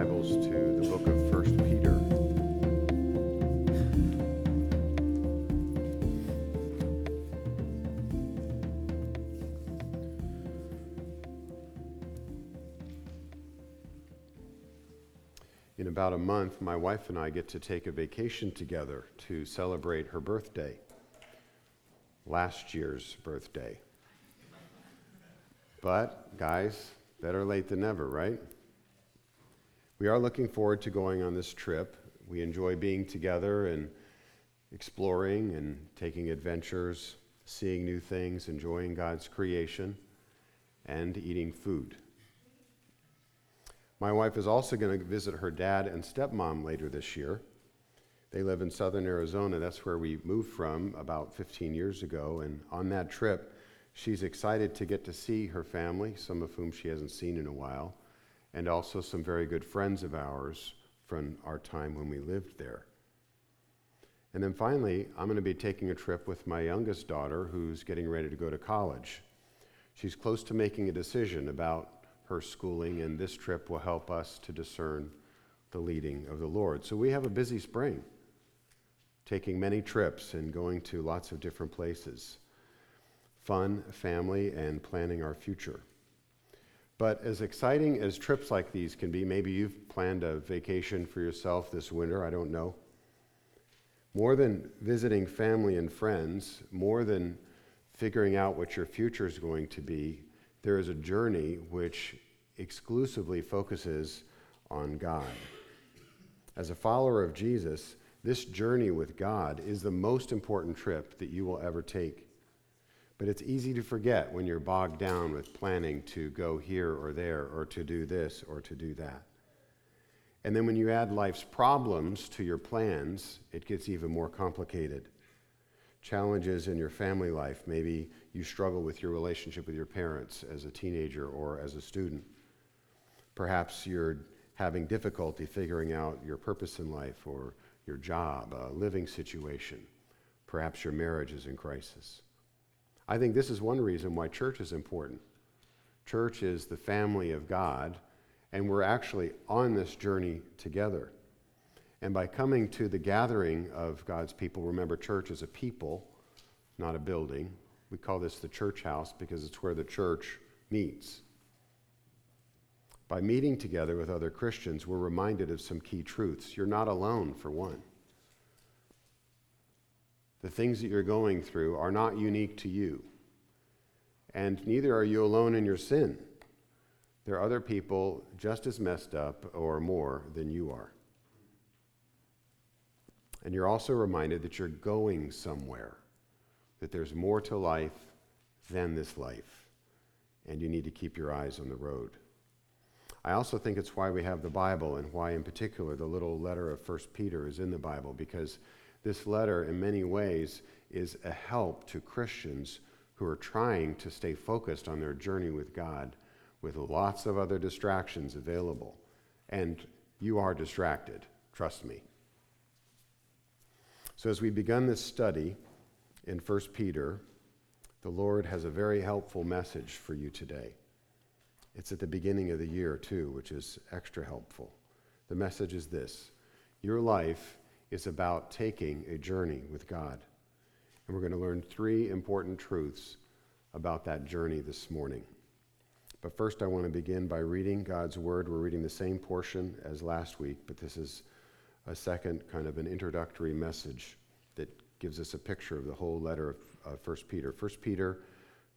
Bibles to the book of 1 Peter. In about a month, my wife and I get to take a vacation together to celebrate her birthday, last year's birthday. But, guys, better late than never, right? We are looking forward to going on this trip. We enjoy being together and exploring and taking adventures, seeing new things, enjoying God's creation, and eating food. My wife is also going to visit her dad and stepmom later this year. They live in southern Arizona. That's where we moved from about 15 years ago. And on that trip, she's excited to get to see her family, some of whom she hasn't seen in a while, and also some very good friends of ours from our time when we lived there. And then finally, I'm going to be taking a trip with my youngest daughter who's getting ready to go to college. She's close to making a decision about her schooling, and this trip will help us to discern the leading of the Lord. So we have a busy spring, taking many trips and going to lots of different places. Fun, family, and planning our future. But as exciting as trips like these can be, maybe you've planned a vacation for yourself this winter, I don't know. More than visiting family and friends, more than figuring out what your future is going to be, there is a journey which exclusively focuses on God. As a follower of Jesus, this journey with God is the most important trip that you will ever take. But it's easy to forget when you're bogged down with planning to go here or there, or to do this or to do that. And then when you add life's problems to your plans, it gets even more complicated. Challenges in your family life, maybe you struggle with your relationship with your parents as a teenager or as a student. Perhaps you're having difficulty figuring out your purpose in life or your job, a living situation. Perhaps your marriage is in crisis. I think this is one reason why church is important. Church is the family of God, and we're actually on this journey together. And by coming to the gathering of God's people, remember, church is a people, not a building. We call this the church house because it's where the church meets. By meeting together with other Christians, we're reminded of some key truths. You're not alone, for one. The things that you're going through are not unique to you. And neither are you alone in your sin. There are other people just as messed up or more than you are. And you're also reminded that you're going somewhere that there's more to life than this life, and you need to keep your eyes on the road. I also think it's why we have the Bible and why, in particular, the little letter of 1 Peter is in the Bible, because this letter, in many ways, is a help to Christians who are trying to stay focused on their journey with God with lots of other distractions available. And you are distracted, trust me. So, as we begun this study, in 1 Peter, the Lord has a very helpful message for you today. It's at the beginning of the year, too, which is extra helpful. The message is this Your life is about taking a journey with God. And we're going to learn three important truths about that journey this morning. But first, I want to begin by reading God's Word. We're reading the same portion as last week, but this is a second kind of an introductory message that gives us a picture of the whole letter of uh, 1 Peter. 1 Peter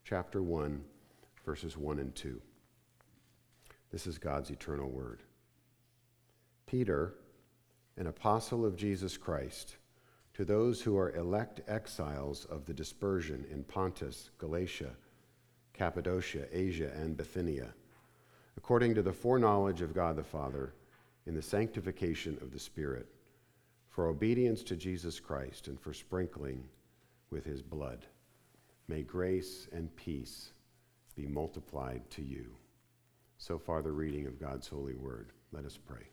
chapter 1, verses 1 and 2. This is God's eternal word. Peter, an apostle of Jesus Christ, to those who are elect exiles of the dispersion in Pontus, Galatia, Cappadocia, Asia, and Bithynia, according to the foreknowledge of God the Father, in the sanctification of the Spirit for obedience to Jesus Christ and for sprinkling with his blood. May grace and peace be multiplied to you. So far, the reading of God's holy word. Let us pray.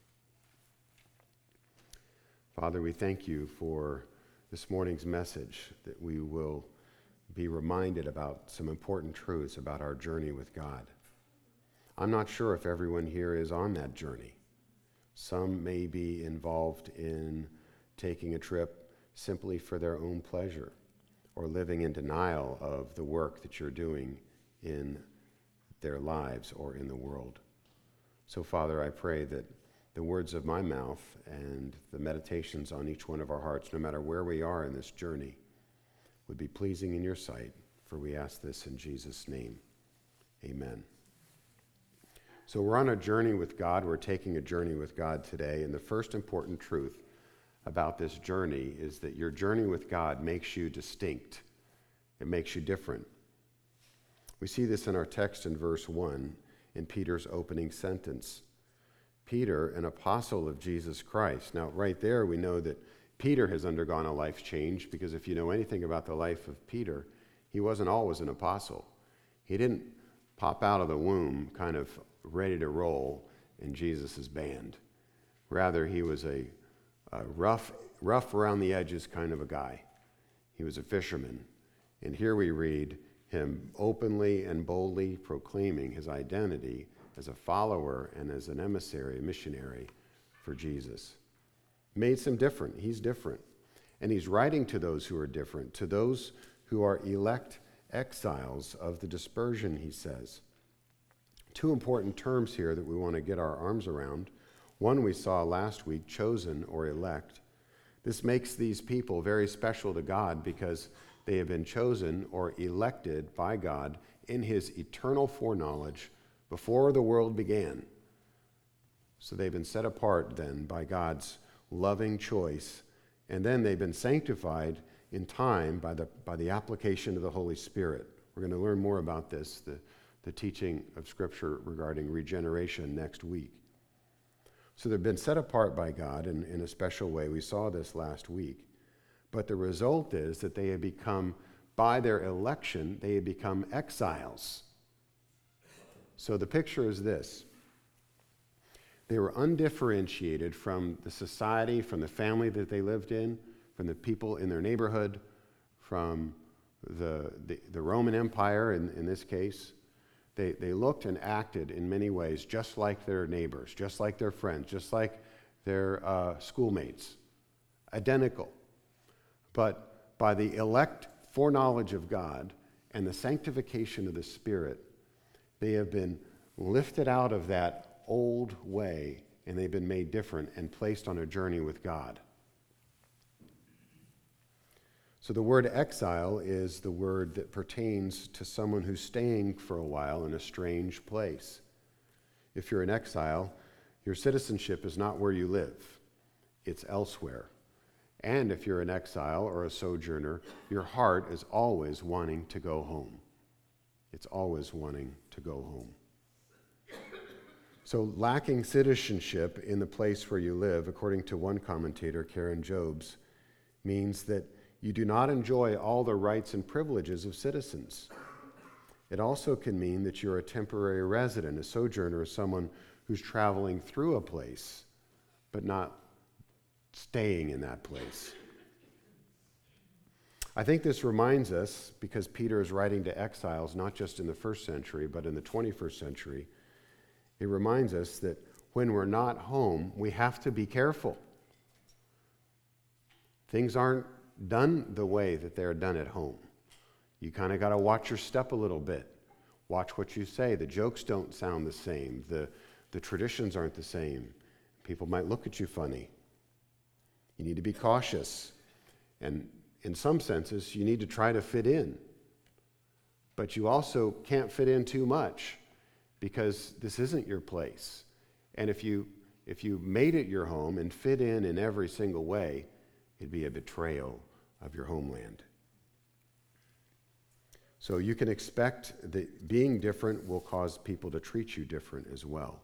Father, we thank you for this morning's message that we will be reminded about some important truths about our journey with God. I'm not sure if everyone here is on that journey. Some may be involved in taking a trip simply for their own pleasure or living in denial of the work that you're doing in their lives or in the world. So, Father, I pray that the words of my mouth and the meditations on each one of our hearts, no matter where we are in this journey, would be pleasing in your sight. For we ask this in Jesus' name. Amen. So, we're on a journey with God. We're taking a journey with God today. And the first important truth about this journey is that your journey with God makes you distinct, it makes you different. We see this in our text in verse 1 in Peter's opening sentence. Peter, an apostle of Jesus Christ. Now, right there, we know that Peter has undergone a life change because if you know anything about the life of Peter, he wasn't always an apostle. He didn't pop out of the womb kind of ready to roll in Jesus' band. Rather, he was a a rough, rough around the edges kind of a guy. He was a fisherman. And here we read him openly and boldly proclaiming his identity as a follower and as an emissary, a missionary for Jesus. Makes him different. He's different. And he's writing to those who are different, to those who are elect exiles of the dispersion, he says. Two important terms here that we want to get our arms around. One we saw last week, chosen or elect. This makes these people very special to God because they have been chosen or elected by God in his eternal foreknowledge before the world began. So they've been set apart then by God's loving choice, and then they've been sanctified in time by the, by the application of the Holy Spirit. We're going to learn more about this, the, the teaching of Scripture regarding regeneration next week. So they've been set apart by God in, in a special way. We saw this last week. But the result is that they have become, by their election, they have become exiles. So the picture is this they were undifferentiated from the society, from the family that they lived in, from the people in their neighborhood, from the, the, the Roman Empire in, in this case. They, they looked and acted in many ways just like their neighbors, just like their friends, just like their uh, schoolmates, identical. But by the elect foreknowledge of God and the sanctification of the Spirit, they have been lifted out of that old way and they've been made different and placed on a journey with God. So the word exile is the word that pertains to someone who's staying for a while in a strange place. If you're an exile, your citizenship is not where you live, it's elsewhere. And if you're an exile or a sojourner, your heart is always wanting to go home. It's always wanting to go home. So, lacking citizenship in the place where you live, according to one commentator, Karen Jobes, means that you do not enjoy all the rights and privileges of citizens. It also can mean that you're a temporary resident, a sojourner, someone who's traveling through a place, but not staying in that place. I think this reminds us, because Peter is writing to exiles not just in the first century, but in the 21st century, it reminds us that when we're not home, we have to be careful. Things aren't done the way that they're done at home. You kind of got to watch your step a little bit. Watch what you say. The jokes don't sound the same, the, the traditions aren't the same. People might look at you funny. You need to be cautious. And in some senses, you need to try to fit in. But you also can't fit in too much because this isn't your place. And if you, if you made it your home and fit in in every single way, it'd be a betrayal of your homeland. So you can expect that being different will cause people to treat you different as well.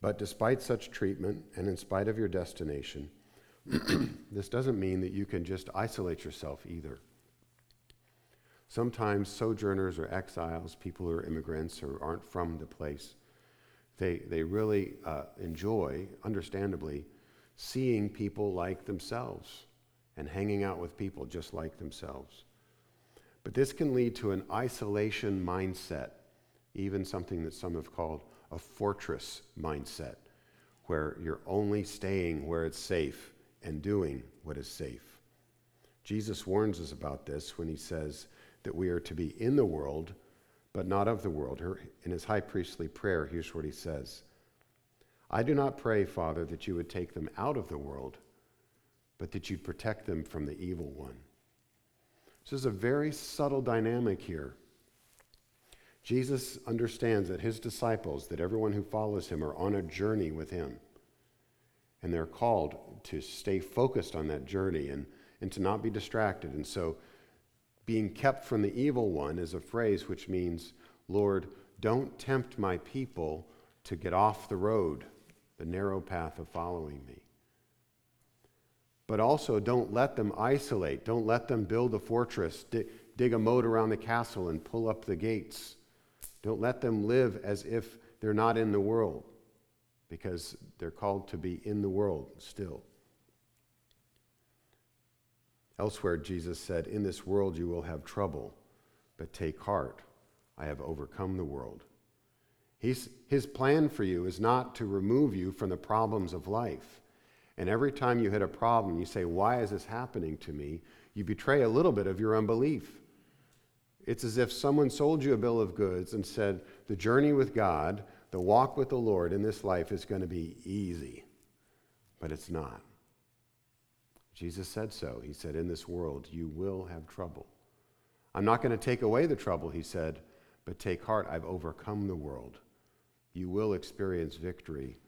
But despite such treatment, and in spite of your destination, this doesn't mean that you can just isolate yourself either. Sometimes sojourners or exiles, people who are immigrants or aren't from the place, they, they really uh, enjoy, understandably, seeing people like themselves and hanging out with people just like themselves. But this can lead to an isolation mindset, even something that some have called a fortress mindset, where you're only staying where it's safe and doing what is safe. Jesus warns us about this when he says that we are to be in the world, but not of the world. In his high priestly prayer, here's what he says I do not pray, Father, that you would take them out of the world, but that you'd protect them from the evil one. So there's a very subtle dynamic here. Jesus understands that his disciples, that everyone who follows him, are on a journey with him. And they're called to stay focused on that journey and, and to not be distracted. And so, being kept from the evil one is a phrase which means, Lord, don't tempt my people to get off the road, the narrow path of following me. But also, don't let them isolate. Don't let them build a fortress, dig, dig a moat around the castle, and pull up the gates. Don't let them live as if they're not in the world, because they're called to be in the world still. Elsewhere, Jesus said, In this world you will have trouble, but take heart. I have overcome the world. He's, his plan for you is not to remove you from the problems of life. And every time you hit a problem, you say, Why is this happening to me? You betray a little bit of your unbelief. It's as if someone sold you a bill of goods and said, The journey with God, the walk with the Lord in this life is going to be easy. But it's not. Jesus said so. He said, In this world, you will have trouble. I'm not going to take away the trouble, he said, but take heart, I've overcome the world. You will experience victory,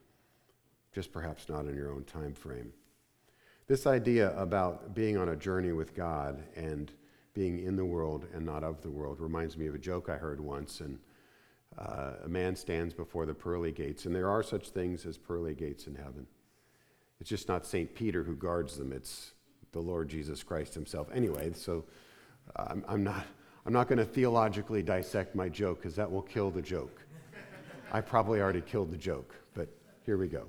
just perhaps not in your own time frame. This idea about being on a journey with God and being in the world and not of the world reminds me of a joke I heard once. And uh, a man stands before the pearly gates, and there are such things as pearly gates in heaven. It's just not St. Peter who guards them, it's the Lord Jesus Christ himself. Anyway, so uh, I'm, I'm not, I'm not going to theologically dissect my joke because that will kill the joke. I probably already killed the joke, but here we go.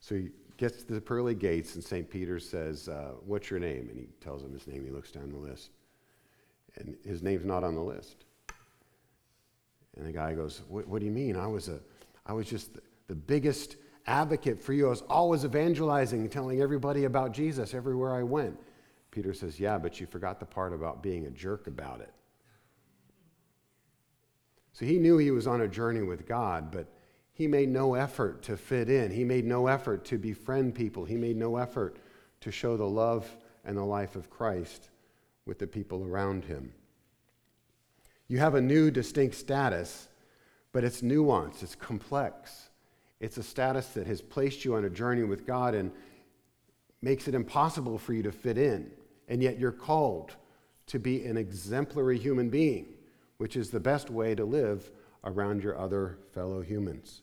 So he gets to the pearly gates, and St. Peter says, uh, What's your name? And he tells him his name. He looks down the list and his name's not on the list. And the guy goes, What, do you mean? I was, a, I was just the, the biggest advocate for you. I was always evangelizing, telling everybody about Jesus everywhere I went. Peter says, Yeah, but you forgot the part about being a jerk about it. So he knew he was on a journey with God, but he made no effort to fit in. He made no effort to befriend people. He made no effort to show the love and the life of Christ with the people around him. You have a new distinct status, but it's nuanced, it's complex. It's a status that has placed you on a journey with God and makes it impossible for you to fit in. And yet you're called to be an exemplary human being, which is the best way to live around your other fellow humans.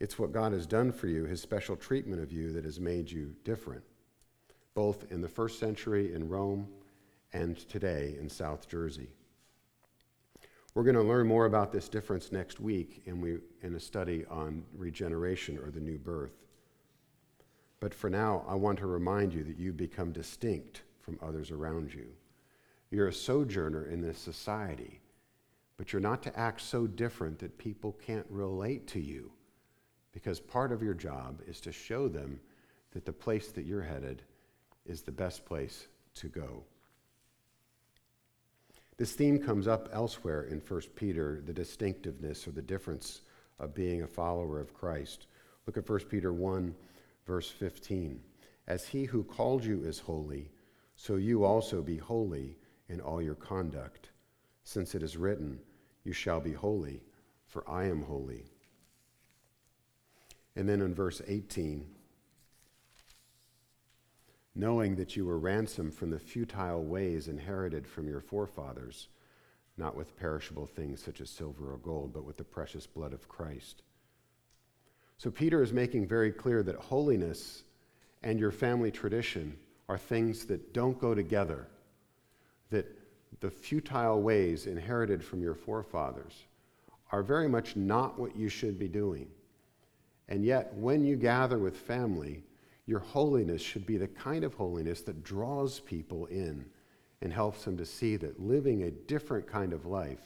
It's what God has done for you, his special treatment of you, that has made you different both in the first century in Rome and today in South Jersey. We're going to learn more about this difference next week in, we, in a study on regeneration or the new birth. But for now, I want to remind you that you become distinct from others around you. You're a sojourner in this society, but you're not to act so different that people can't relate to you, because part of your job is to show them that the place that you're headed is the best place to go. This theme comes up elsewhere in 1 Peter, the distinctiveness or the difference of being a follower of Christ. Look at 1 Peter 1, verse 15. As he who called you is holy, so you also be holy in all your conduct, since it is written, You shall be holy, for I am holy. And then in verse 18, knowing that you were ransomed from the futile ways inherited from your forefathers, not with perishable things such as silver or gold, but with the precious blood of Christ. So Peter is making very clear that holiness and your family tradition are things that don't go together, that the futile ways inherited from your forefathers are very much not what you should be doing. And yet, when you gather with family, your holiness should be the kind of holiness that draws people in and helps them to see that living a different kind of life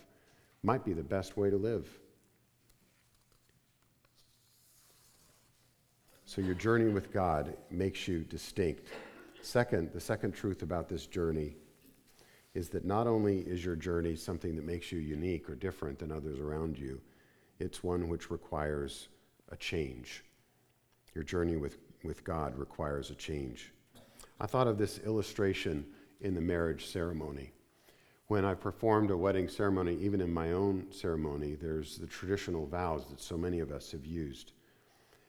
might be the best way to live. So your journey with God makes you distinct. Second, the second truth about this journey is that not only is your journey something that makes you unique or different than others around you, it's one which requires a change. Your journey with, with God requires a change. I thought of this illustration in the marriage ceremony. When I performed a wedding ceremony, even in my own ceremony, there's the traditional vows that so many of us have used.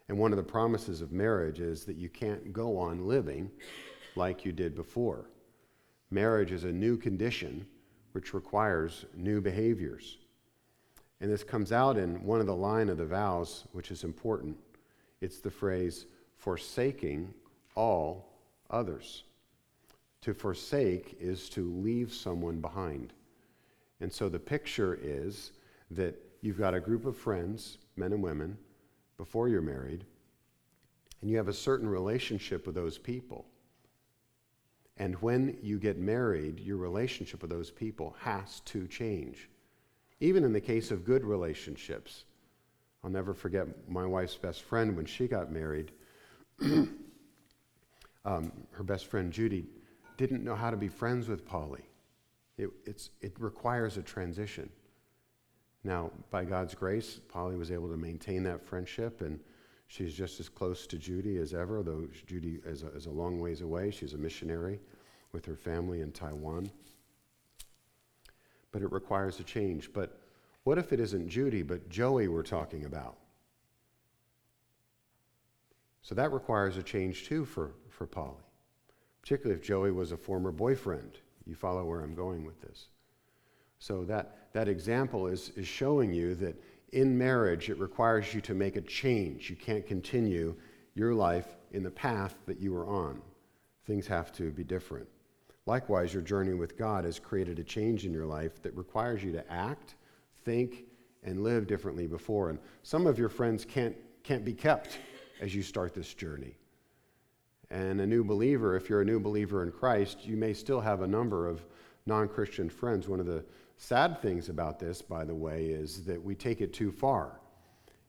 And one of the promises of marriage is that you can't go on living like you did before. Marriage is a new condition which requires new behaviors. And this comes out in one of the line of the vows, which is important. It's the phrase, forsaking all others. To forsake is to leave someone behind. And so the picture is that you've got a group of friends, men and women, before you're married, and you have a certain relationship with those people. And when you get married, your relationship with those people has to change. Even in the case of good relationships. I'll never forget my wife's best friend when she got married. um, her best friend Judy didn't know how to be friends with Polly. It, it requires a transition. Now, by God's grace, Polly was able to maintain that friendship, and she's just as close to Judy as ever, though Judy is a, is a long ways away. She's a missionary with her family in Taiwan. But it requires a change. But what if it isn't Judy, but Joey we're talking about? So that requires a change too for, for Polly particularly if Joey was a former boyfriend. You follow where I'm going with this. So that, that example is, is showing you that in marriage, it requires you to make a change. You can't continue your life in the path that you were on. Things have to be different. Likewise, your journey with God has created a change in your life that requires you to act, think, and live differently before. And some of your friends can't, can't be kept as you start this journey. And a new believer, if you're a new believer in Christ, you may still have a number of non Christian friends. One of the sad things about this, by the way, is that we take it too far.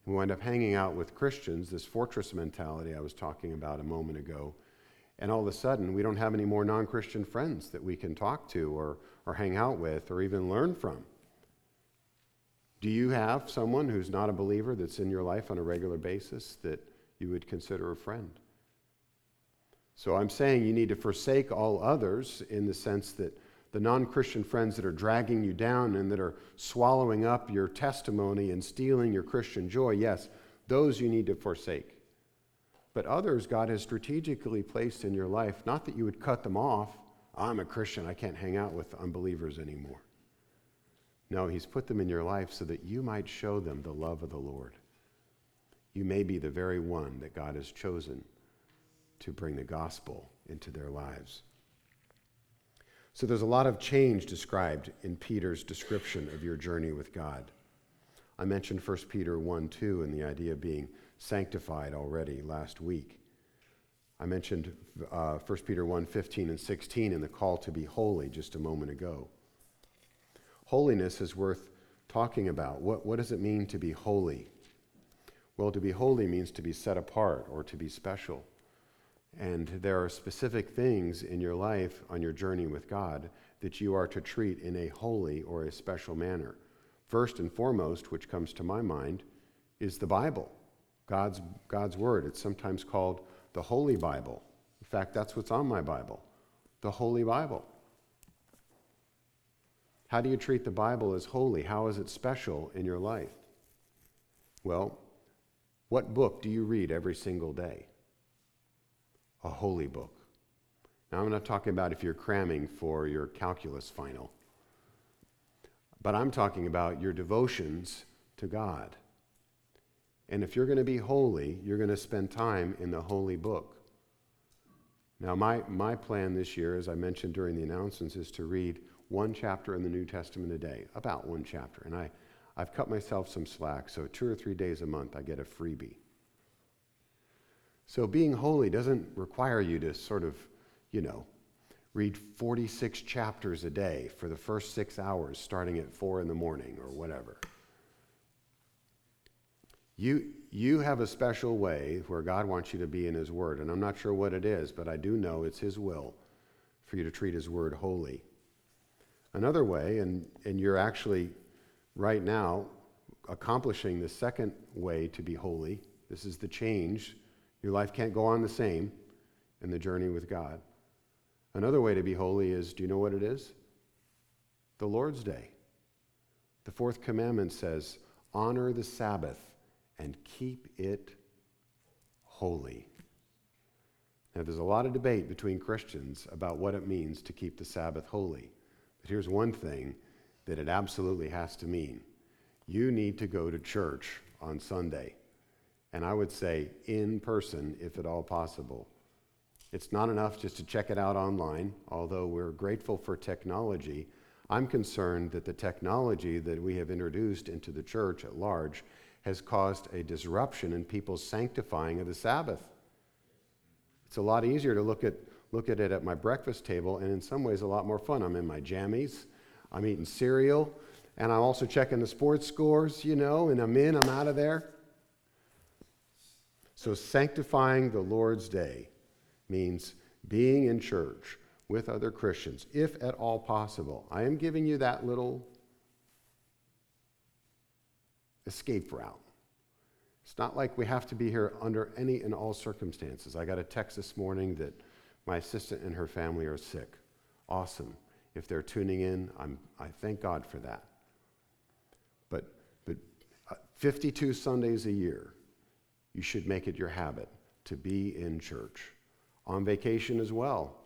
We wind up hanging out with Christians, this fortress mentality I was talking about a moment ago, and all of a sudden we don't have any more non Christian friends that we can talk to or, or hang out with or even learn from. Do you have someone who's not a believer that's in your life on a regular basis that you would consider a friend? So I'm saying you need to forsake all others in the sense that the non Christian friends that are dragging you down and that are swallowing up your testimony and stealing your Christian joy, yes, those you need to forsake. But others God has strategically placed in your life, not that you would cut them off. I'm a Christian, I can't hang out with unbelievers anymore. No, He's put them in your life so that you might show them the love of the Lord. You may be the very one that God has chosen to bring the gospel into their lives. So there's a lot of change described in Peter's description of your journey with God. I mentioned 1 Peter 1 2 and the idea of being sanctified already last week. I mentioned uh, 1 Peter 1 15 and 16 and the call to be holy just a moment ago. Holiness is worth talking about. What, what does it mean to be holy? Well, to be holy means to be set apart or to be special. And there are specific things in your life on your journey with God that you are to treat in a holy or a special manner. First and foremost, which comes to my mind, is the Bible, God's, God's Word. It's sometimes called the Holy Bible. In fact, that's what's on my Bible the Holy Bible. How do you treat the Bible as holy? How is it special in your life? Well, what book do you read every single day? a holy book. Now, I'm not talking about if you're cramming for your calculus final, but I'm talking about your devotions to God. And if you're going to be holy, you're going to spend time in the holy book. Now, my, my plan this year, as I mentioned during the announcements, is to read one chapter in the New Testament a day, about one chapter. And I, I've cut myself some slack, so two or three days a month I get a freebie. So being holy doesn't require you to sort of, you know, read 46 chapters a day for the first six hours starting at four in the morning or whatever. You, you have a special way where God wants you to be in His Word, and I'm not sure what it is, but I do know it's His will for you to treat His Word holy. Another way, and, and you're actually right now accomplishing the second way to be holy, this is the change. Your life can't go on the same in the journey with God. Another way to be holy is do you know what it is? The Lord's Day. The fourth commandment says, honor the Sabbath and keep it holy. Now, there's a lot of debate between Christians about what it means to keep the Sabbath holy. But here's one thing that it absolutely has to mean you need to go to church on Sunday. And I would say in person, if at all possible. It's not enough just to check it out online, although we're grateful for technology. I'm concerned that the technology that we have introduced into the church at large has caused a disruption in people's sanctifying of the Sabbath. It's a lot easier to look at, look at it at my breakfast table, and in some ways, a lot more fun. I'm in my jammies, I'm eating cereal, and I'm also checking the sports scores, you know, and I'm in, I'm out of there. So, sanctifying the Lord's day means being in church with other Christians, if at all possible. I am giving you that little escape route. It's not like we have to be here under any and all circumstances. I got a text this morning that my assistant and her family are sick. Awesome. If they're tuning in, I'm, I thank God for that. But, but uh, 52 Sundays a year, you should make it your habit to be in church. On vacation as well.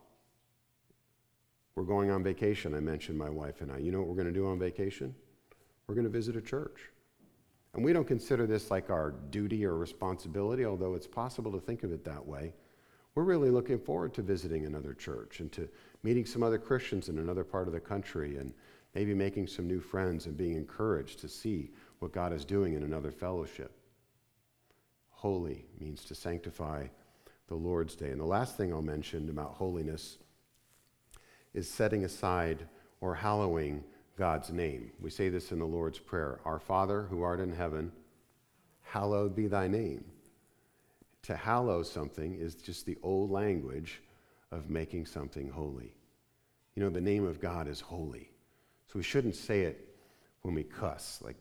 We're going on vacation, I mentioned my wife and I. You know what we're going to do on vacation? We're going to visit a church. And we don't consider this like our duty or responsibility, although it's possible to think of it that way. We're really looking forward to visiting another church and to meeting some other Christians in another part of the country and maybe making some new friends and being encouraged to see what God is doing in another fellowship. Holy means to sanctify the Lord's Day. And the last thing I'll mention about holiness is setting aside or hallowing God's name. We say this in the Lord's Prayer Our Father who art in heaven, hallowed be thy name. To hallow something is just the old language of making something holy. You know, the name of God is holy. So we shouldn't say it when we cuss, like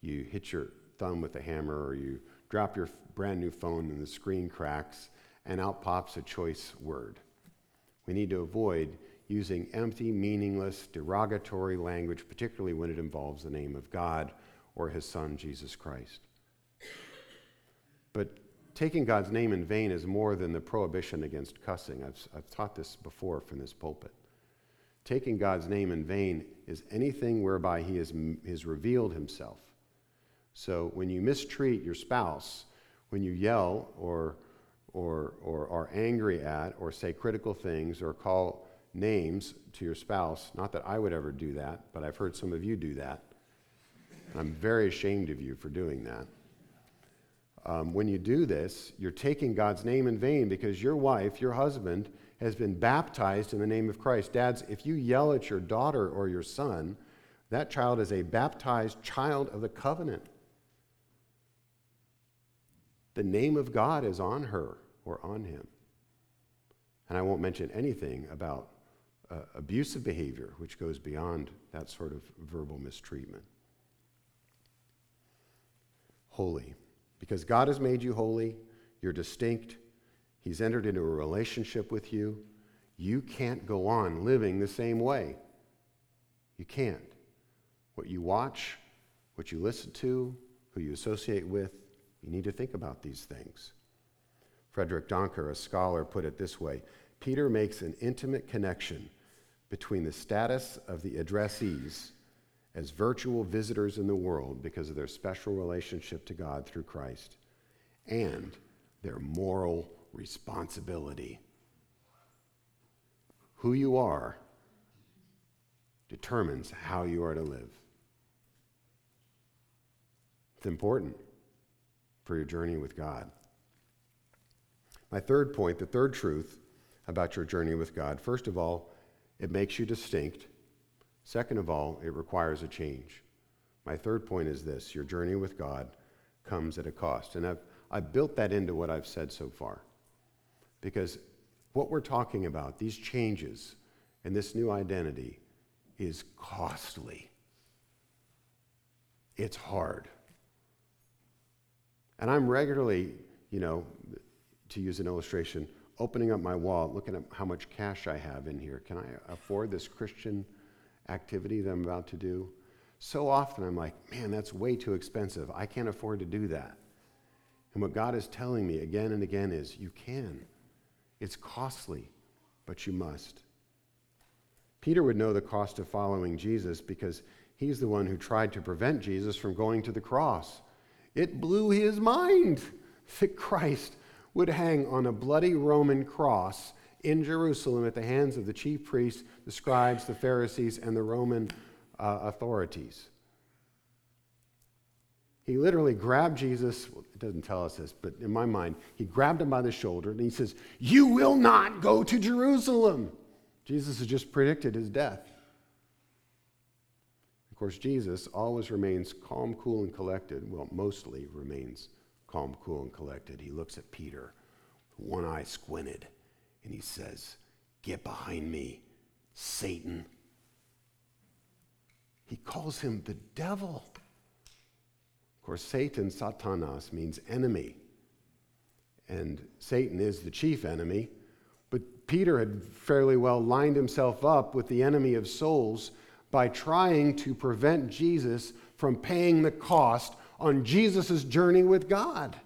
you hit your thumb with a hammer or you drop your brand new phone and the screen cracks and out pops a choice word. We need to avoid using empty, meaningless, derogatory language, particularly when it involves the name of God or his Son, Jesus Christ. But taking God's name in vain is more than the prohibition against cussing. I've, I've taught this before from this pulpit. Taking God's name in vain is anything whereby he has, has revealed himself. So when you mistreat your spouse, when you yell or, or, or are angry at or say critical things or call names to your spouse. Not that I would ever do that, but I've heard some of you do that. I'm very ashamed of you for doing that. Um, when you do this, you're taking God's name in vain because your wife, your husband, has been baptized in the name of Christ. Dads, if you yell at your daughter or your son, that child is a baptized child of the covenant. The name of God is on her or on him. And I won't mention anything about uh, abusive behavior, which goes beyond that sort of verbal mistreatment. Holy. Because God has made you holy, you're distinct, He's entered into a relationship with you. You can't go on living the same way. You can't. What you watch, what you listen to, who you associate with, you need to think about these things. Frederick Danker, a scholar, put it this way Peter makes an intimate connection between the status of the addressees as virtual visitors in the world because of their special relationship to God through Christ and their moral responsibility. Who you are determines how you are to live. It's important for your journey with God. My third point, the third truth about your journey with God, first of all, it makes you distinct. Second of all, it requires a change. My third point is this your journey with God comes at a cost. And I've, I've built that into what I've said so far. Because what we're talking about, these changes and this new identity, is costly. It's hard. And I'm regularly, you know, to use an illustration, opening up my wallet, looking at how much cash I have in here. Can I afford this Christian activity that I'm about to do? So often I'm like, man, that's way too expensive. I can't afford to do that. And what God is telling me again and again is, you can. It's costly, but you must. Peter would know the cost of following Jesus because he's the one who tried to prevent Jesus from going to the cross. It blew his mind that Christ would hang on a bloody Roman cross in Jerusalem at the hands of the chief priests, the scribes, the Pharisees, and the Roman uh, authorities. He literally grabbed Jesus, well, it doesn't tell us this, but in my mind, he grabbed him by the shoulder and he says, You will not go to Jerusalem. Jesus has just predicted his death. Of course, Jesus always remains calm, cool, and collected. Well, mostly remains calm, cool, and collected. He looks at Peter, one eye squinted, and he says, Get behind me, Satan. He calls him the devil. Of course, Satan, Satanas, means enemy. And Satan is the chief enemy. But Peter had fairly well lined himself up with the enemy of souls by trying to prevent Jesus from paying the cost on Jesus' journey with God.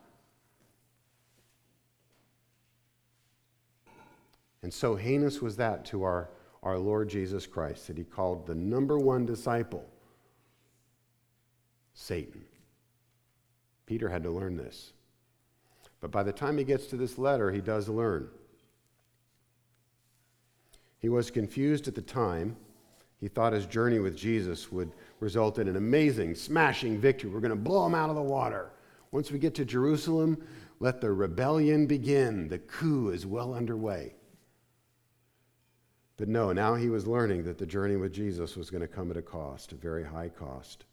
And so heinous was that to our, our Lord Jesus Christ that he called the number one disciple Satan. Peter had to learn this. But by the time he gets to this letter, he does learn. He was confused at the time. He thought his journey with Jesus would result in an amazing, smashing victory. We're going to blow him out of the water. Once we get to Jerusalem, let the rebellion begin. The coup is well underway. But no, now he was learning that the journey with Jesus was going to come at a cost, a very high cost.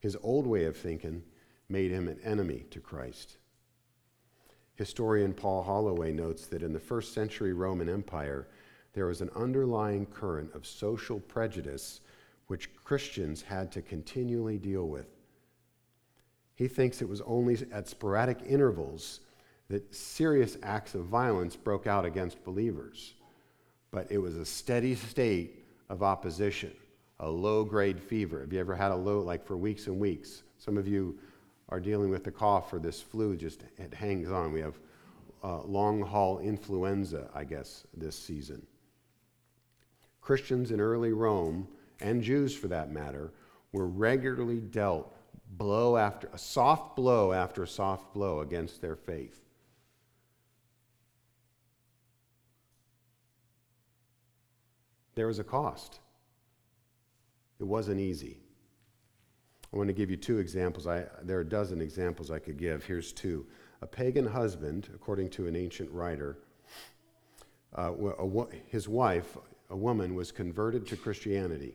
His old way of thinking made him an enemy to Christ. Historian Paul Holloway notes that in the first century Roman Empire, there was an underlying current of social prejudice which Christians had to continually deal with. He thinks it was only at sporadic intervals that serious acts of violence broke out against believers, but it was a steady state of opposition, a low grade fever. Have you ever had a low, like for weeks and weeks? Some of you are dealing with the cough or this flu, just it hangs on. We have uh, long haul influenza, I guess, this season. Christians in early Rome and Jews for that matter, were regularly dealt blow after a soft blow after a soft blow against their faith. There was a cost. It wasn't easy. I want to give you two examples. I, there are a dozen examples I could give. Here's two. A pagan husband, according to an ancient writer, uh, a, his wife, a woman, was converted to Christianity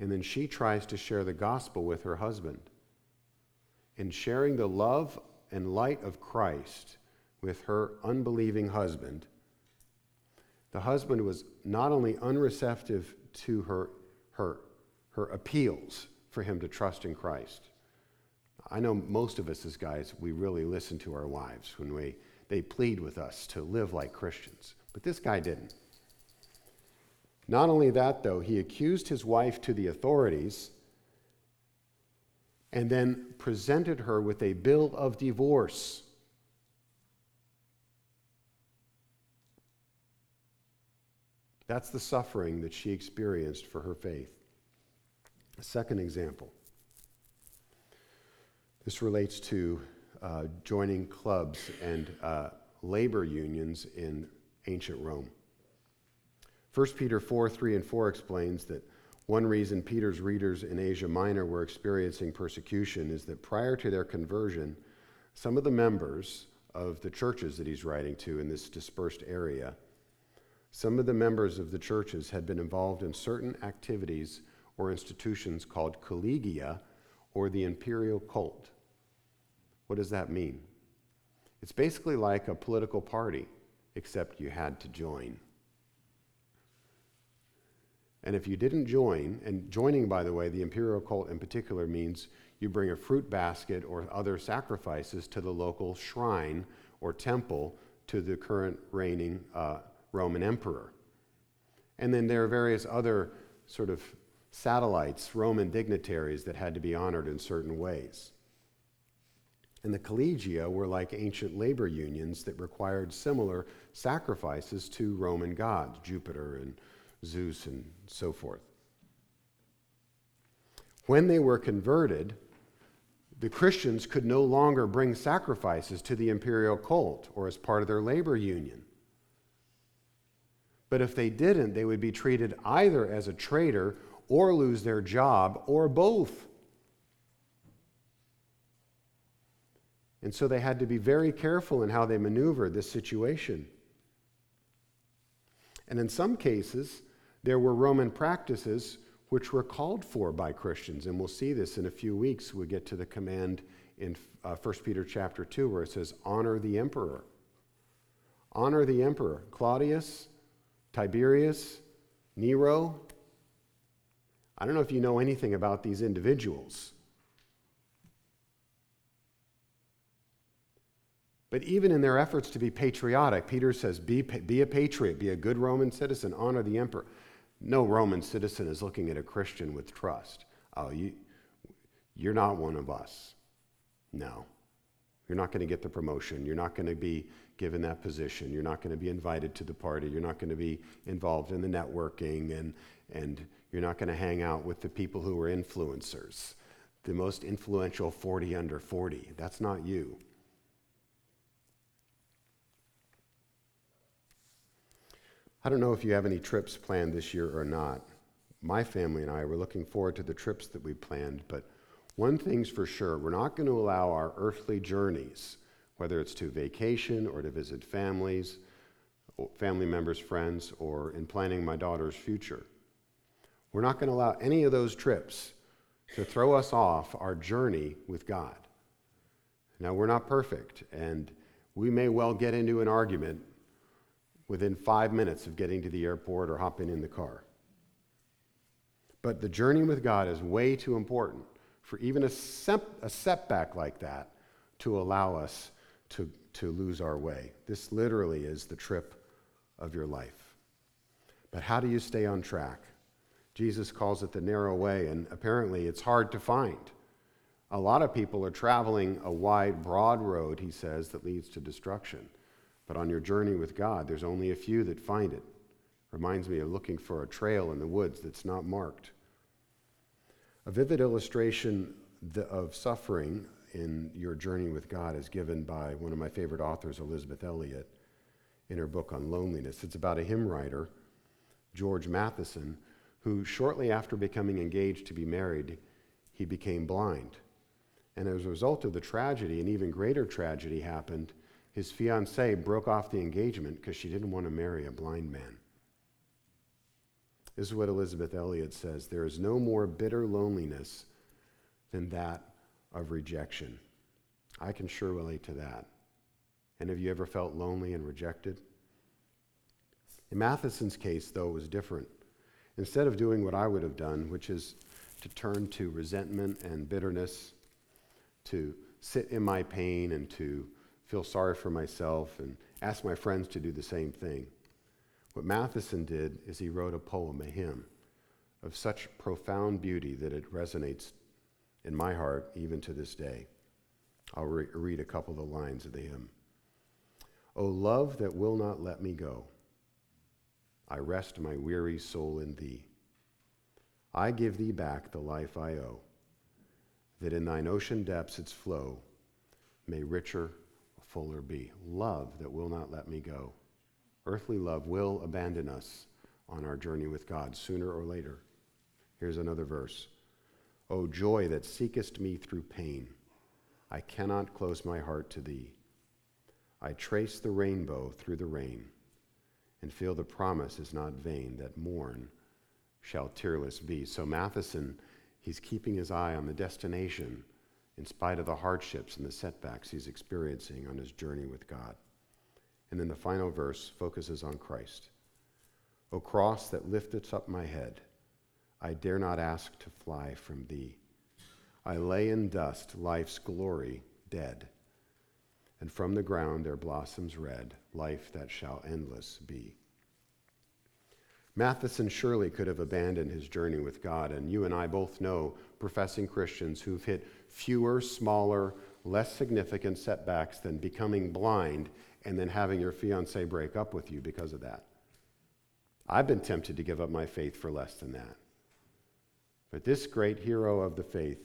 and then she tries to share the gospel with her husband. In sharing the love and light of Christ with her unbelieving husband, the husband was not only unreceptive to her, her, her appeals for him to trust in Christ. I know most of us as guys, we really listen to our wives when we, they plead with us to live like Christians. But this guy didn't. Not only that, though, he accused his wife to the authorities and then presented her with a bill of divorce. That's the suffering that she experienced for her faith. A second example. This relates to uh, joining clubs and uh, labor unions in ancient Rome. 1 Peter 4 3 and 4 explains that one reason Peter's readers in Asia Minor were experiencing persecution is that prior to their conversion, some of the members of the churches that he's writing to in this dispersed area, some of the members of the churches had been involved in certain activities or institutions called collegia or the imperial cult. What does that mean? It's basically like a political party, except you had to join. And if you didn't join, and joining, by the way, the imperial cult in particular means you bring a fruit basket or other sacrifices to the local shrine or temple to the current reigning uh, Roman emperor. And then there are various other sort of satellites, Roman dignitaries that had to be honored in certain ways. And the collegia were like ancient labor unions that required similar sacrifices to Roman gods, Jupiter and Zeus and so forth. When they were converted, the Christians could no longer bring sacrifices to the imperial cult or as part of their labor union. But if they didn't, they would be treated either as a traitor or lose their job or both. And so they had to be very careful in how they maneuvered this situation. And in some cases, there were Roman practices which were called for by Christians. And we'll see this in a few weeks. We get to the command in uh, 1 Peter chapter 2 where it says, Honor the emperor. Honor the emperor. Claudius, Tiberius, Nero. I don't know if you know anything about these individuals. But even in their efforts to be patriotic, Peter says, be, be a patriot, be a good Roman citizen, honor the emperor. No Roman citizen is looking at a Christian with trust. Oh, you, you're not one of us. No. You're not going to get the promotion. You're not going to be given that position. You're not going to be invited to the party. You're not going to be involved in the networking. And, and you're not going to hang out with the people who are influencers, the most influential 40 under 40. That's not you. I don't know if you have any trips planned this year or not. My family and I were looking forward to the trips that we planned, but one thing's for sure we're not going to allow our earthly journeys, whether it's to vacation or to visit families, family members, friends, or in planning my daughter's future. We're not going to allow any of those trips to throw us off our journey with God. Now, we're not perfect, and we may well get into an argument within five minutes of getting to the airport or hopping in the car. But the journey with God is way too important for even a, a setback like that to allow us to, to lose our way. This literally is the trip of your life. But how do you stay on track? Jesus calls it the narrow way, and apparently it's hard to find. A lot of people are traveling a wide, broad road, he says, that leads to destruction. But on your journey with God, there's only a few that find it. Reminds me of looking for a trail in the woods that's not marked. A vivid illustration of suffering in your journey with God is given by one of my favorite authors, Elisabeth Elliot, in her book on loneliness. It's about a hymn writer, George Matheson, who shortly after becoming engaged to be married, he became blind. And as a result of the tragedy, an even greater tragedy happened his fiancee broke off the engagement because she didn't want to marry a blind man. This is what Elisabeth Elliot says there is no more bitter loneliness than that of rejection. I can sure relate to that. And have you ever felt lonely and rejected? In Matheson's case, though, it was different. Instead of doing what I would have done, which is to turn to resentment and bitterness, to sit in my pain and to feel sorry for myself and ask my friends to do the same thing. What Matheson did is he wrote a poem, a hymn, of such profound beauty that it resonates in my heart even to this day. I'll re- read a couple of the lines of the hymn. O love that will not let me go, I rest my weary soul in thee. I give thee back the life I owe, that in thine ocean depths its flow may richer fuller be. Love that will not let me go. Earthly love will abandon us on our journey with God sooner or later. Here's another verse. O joy that seekest me through pain, I cannot close my heart to thee. I trace the rainbow through the rain and feel the promise is not vain that morn shall tearless be. So Matheson, he's keeping his eye on the destination in spite of the hardships and the setbacks he's experiencing on his journey with God. And then the final verse focuses on Christ. O cross that lifteth up my head, I dare not ask to fly from thee. I lay in dust, life's glory, dead, and from the ground there blossoms red, life that shall endless be. Matheson surely could have abandoned his journey with God, and you and I both know professing Christians who've hit fewer, smaller, less significant setbacks than becoming blind and then having your fiance break up with you because of that. I've been tempted to give up my faith for less than that. But this great hero of the faith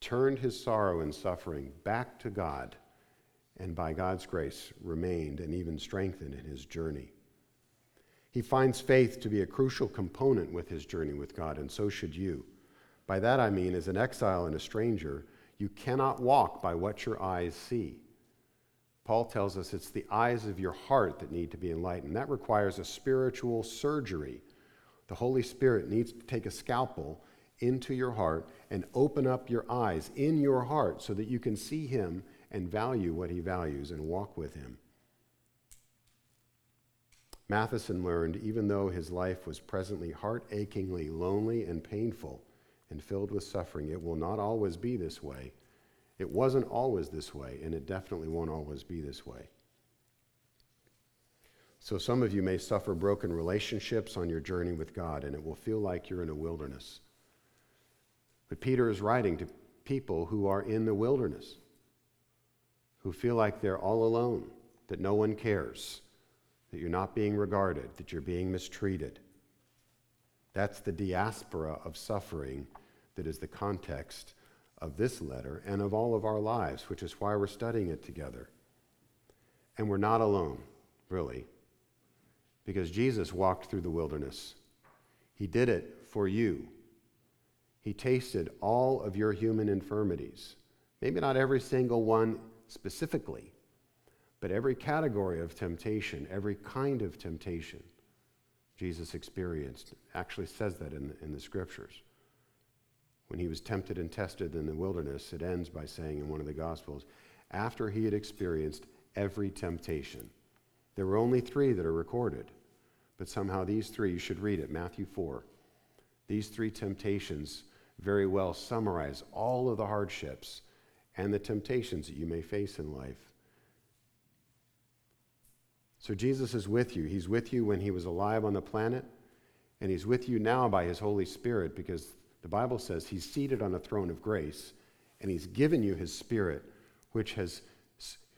turned his sorrow and suffering back to God, and by God's grace remained and even strengthened in his journey. He finds faith to be a crucial component with his journey with God, and so should you. By that I mean, as an exile and a stranger, you cannot walk by what your eyes see. Paul tells us it's the eyes of your heart that need to be enlightened. That requires a spiritual surgery. The Holy Spirit needs to take a scalpel into your heart and open up your eyes in your heart so that you can see Him and value what He values and walk with Him. Matheson learned even though his life was presently heart achingly lonely and painful and filled with suffering, it will not always be this way. It wasn't always this way, and it definitely won't always be this way. So, some of you may suffer broken relationships on your journey with God, and it will feel like you're in a wilderness. But Peter is writing to people who are in the wilderness, who feel like they're all alone, that no one cares, that you're not being regarded, that you're being mistreated. That's the diaspora of suffering that is the context of this letter and of all of our lives, which is why we're studying it together. And we're not alone, really, because Jesus walked through the wilderness. He did it for you. He tasted all of your human infirmities. Maybe not every single one specifically, but every category of temptation, every kind of temptation, Jesus experienced. Actually says that in, in the scriptures. When he was tempted and tested in the wilderness, it ends by saying in one of the Gospels, after he had experienced every temptation. There were only three that are recorded, but somehow these three, you should read it, Matthew 4. These three temptations very well summarize all of the hardships and the temptations that you may face in life. So Jesus is with you. He's with you when he was alive on the planet, and he's with you now by his Holy Spirit because the Bible says he's seated on a throne of grace, and he's given you his spirit, which has,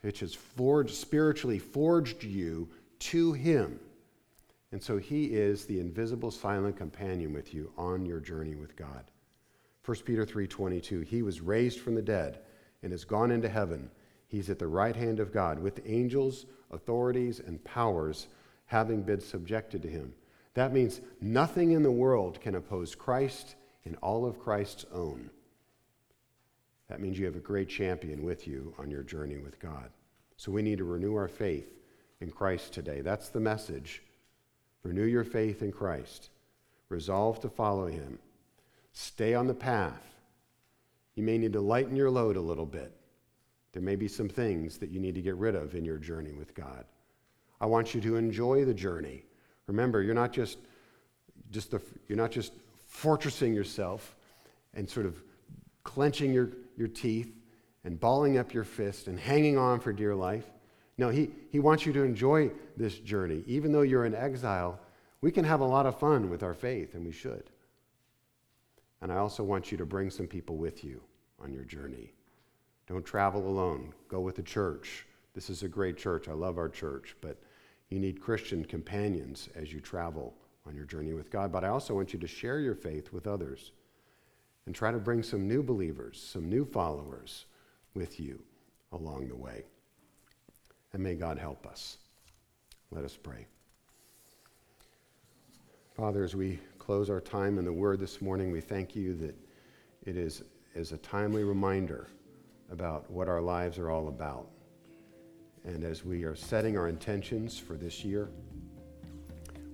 which has forged, spiritually forged you to him. And so he is the invisible silent companion with you on your journey with God. 1 Peter 3:22 He was raised from the dead and has gone into heaven. He's at the right hand of God with angels authorities, and powers having been subjected to him. That means nothing in the world can oppose Christ and all of Christ's own. That means you have a great champion with you on your journey with God. So we need to renew our faith in Christ today. That's the message. Renew your faith in Christ. Resolve to follow him. Stay on the path. You may need to lighten your load a little bit. There may be some things that you need to get rid of in your journey with God. I want you to enjoy the journey. Remember, you're not just, just the, you're not just fortressing yourself and sort of clenching your, your teeth and balling up your fist and hanging on for dear life. No, he, he wants you to enjoy this journey. Even though you're in exile, we can have a lot of fun with our faith, and we should. And I also want you to bring some people with you on your journey. Don't travel alone. Go with the church. This is a great church. I love our church, but you need Christian companions as you travel on your journey with God. But I also want you to share your faith with others and try to bring some new believers, some new followers with you along the way. And may God help us. Let us pray. Father, as we close our time in the Word this morning, we thank you that it is, is a timely reminder about what our lives are all about. And as we are setting our intentions for this year,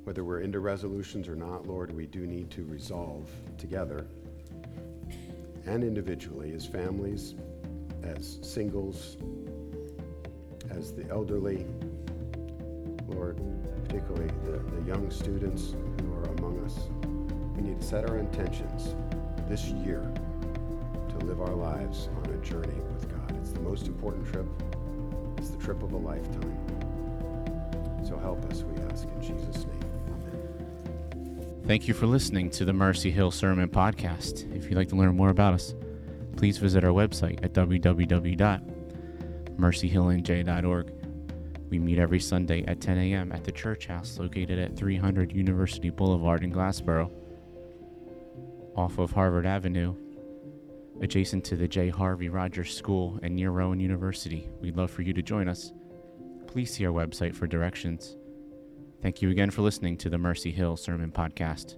whether we're into resolutions or not, Lord, we do need to resolve together and individually, as families, as singles, as the elderly, Lord, particularly the, the young students who are among us. We need to set our intentions this year to live our lives on a journey with God. It's the most important trip, it's the trip of a lifetime. So help us, we ask, in Jesus' name. Amen. Thank you for listening to the Mercy Hill Sermon Podcast. If you'd like to learn more about us, please visit our website at www.mercyhillnj.org. We meet every Sunday at 10 a.m. at the church house located at 300 University Boulevard in Glassboro, off of Harvard Avenue, adjacent to the J. Harvey Rodgers School and near Rowan University. We'd love for you to join us. Please see our website for directions. Thank you again for listening to the Mercy Hill Sermon Podcast.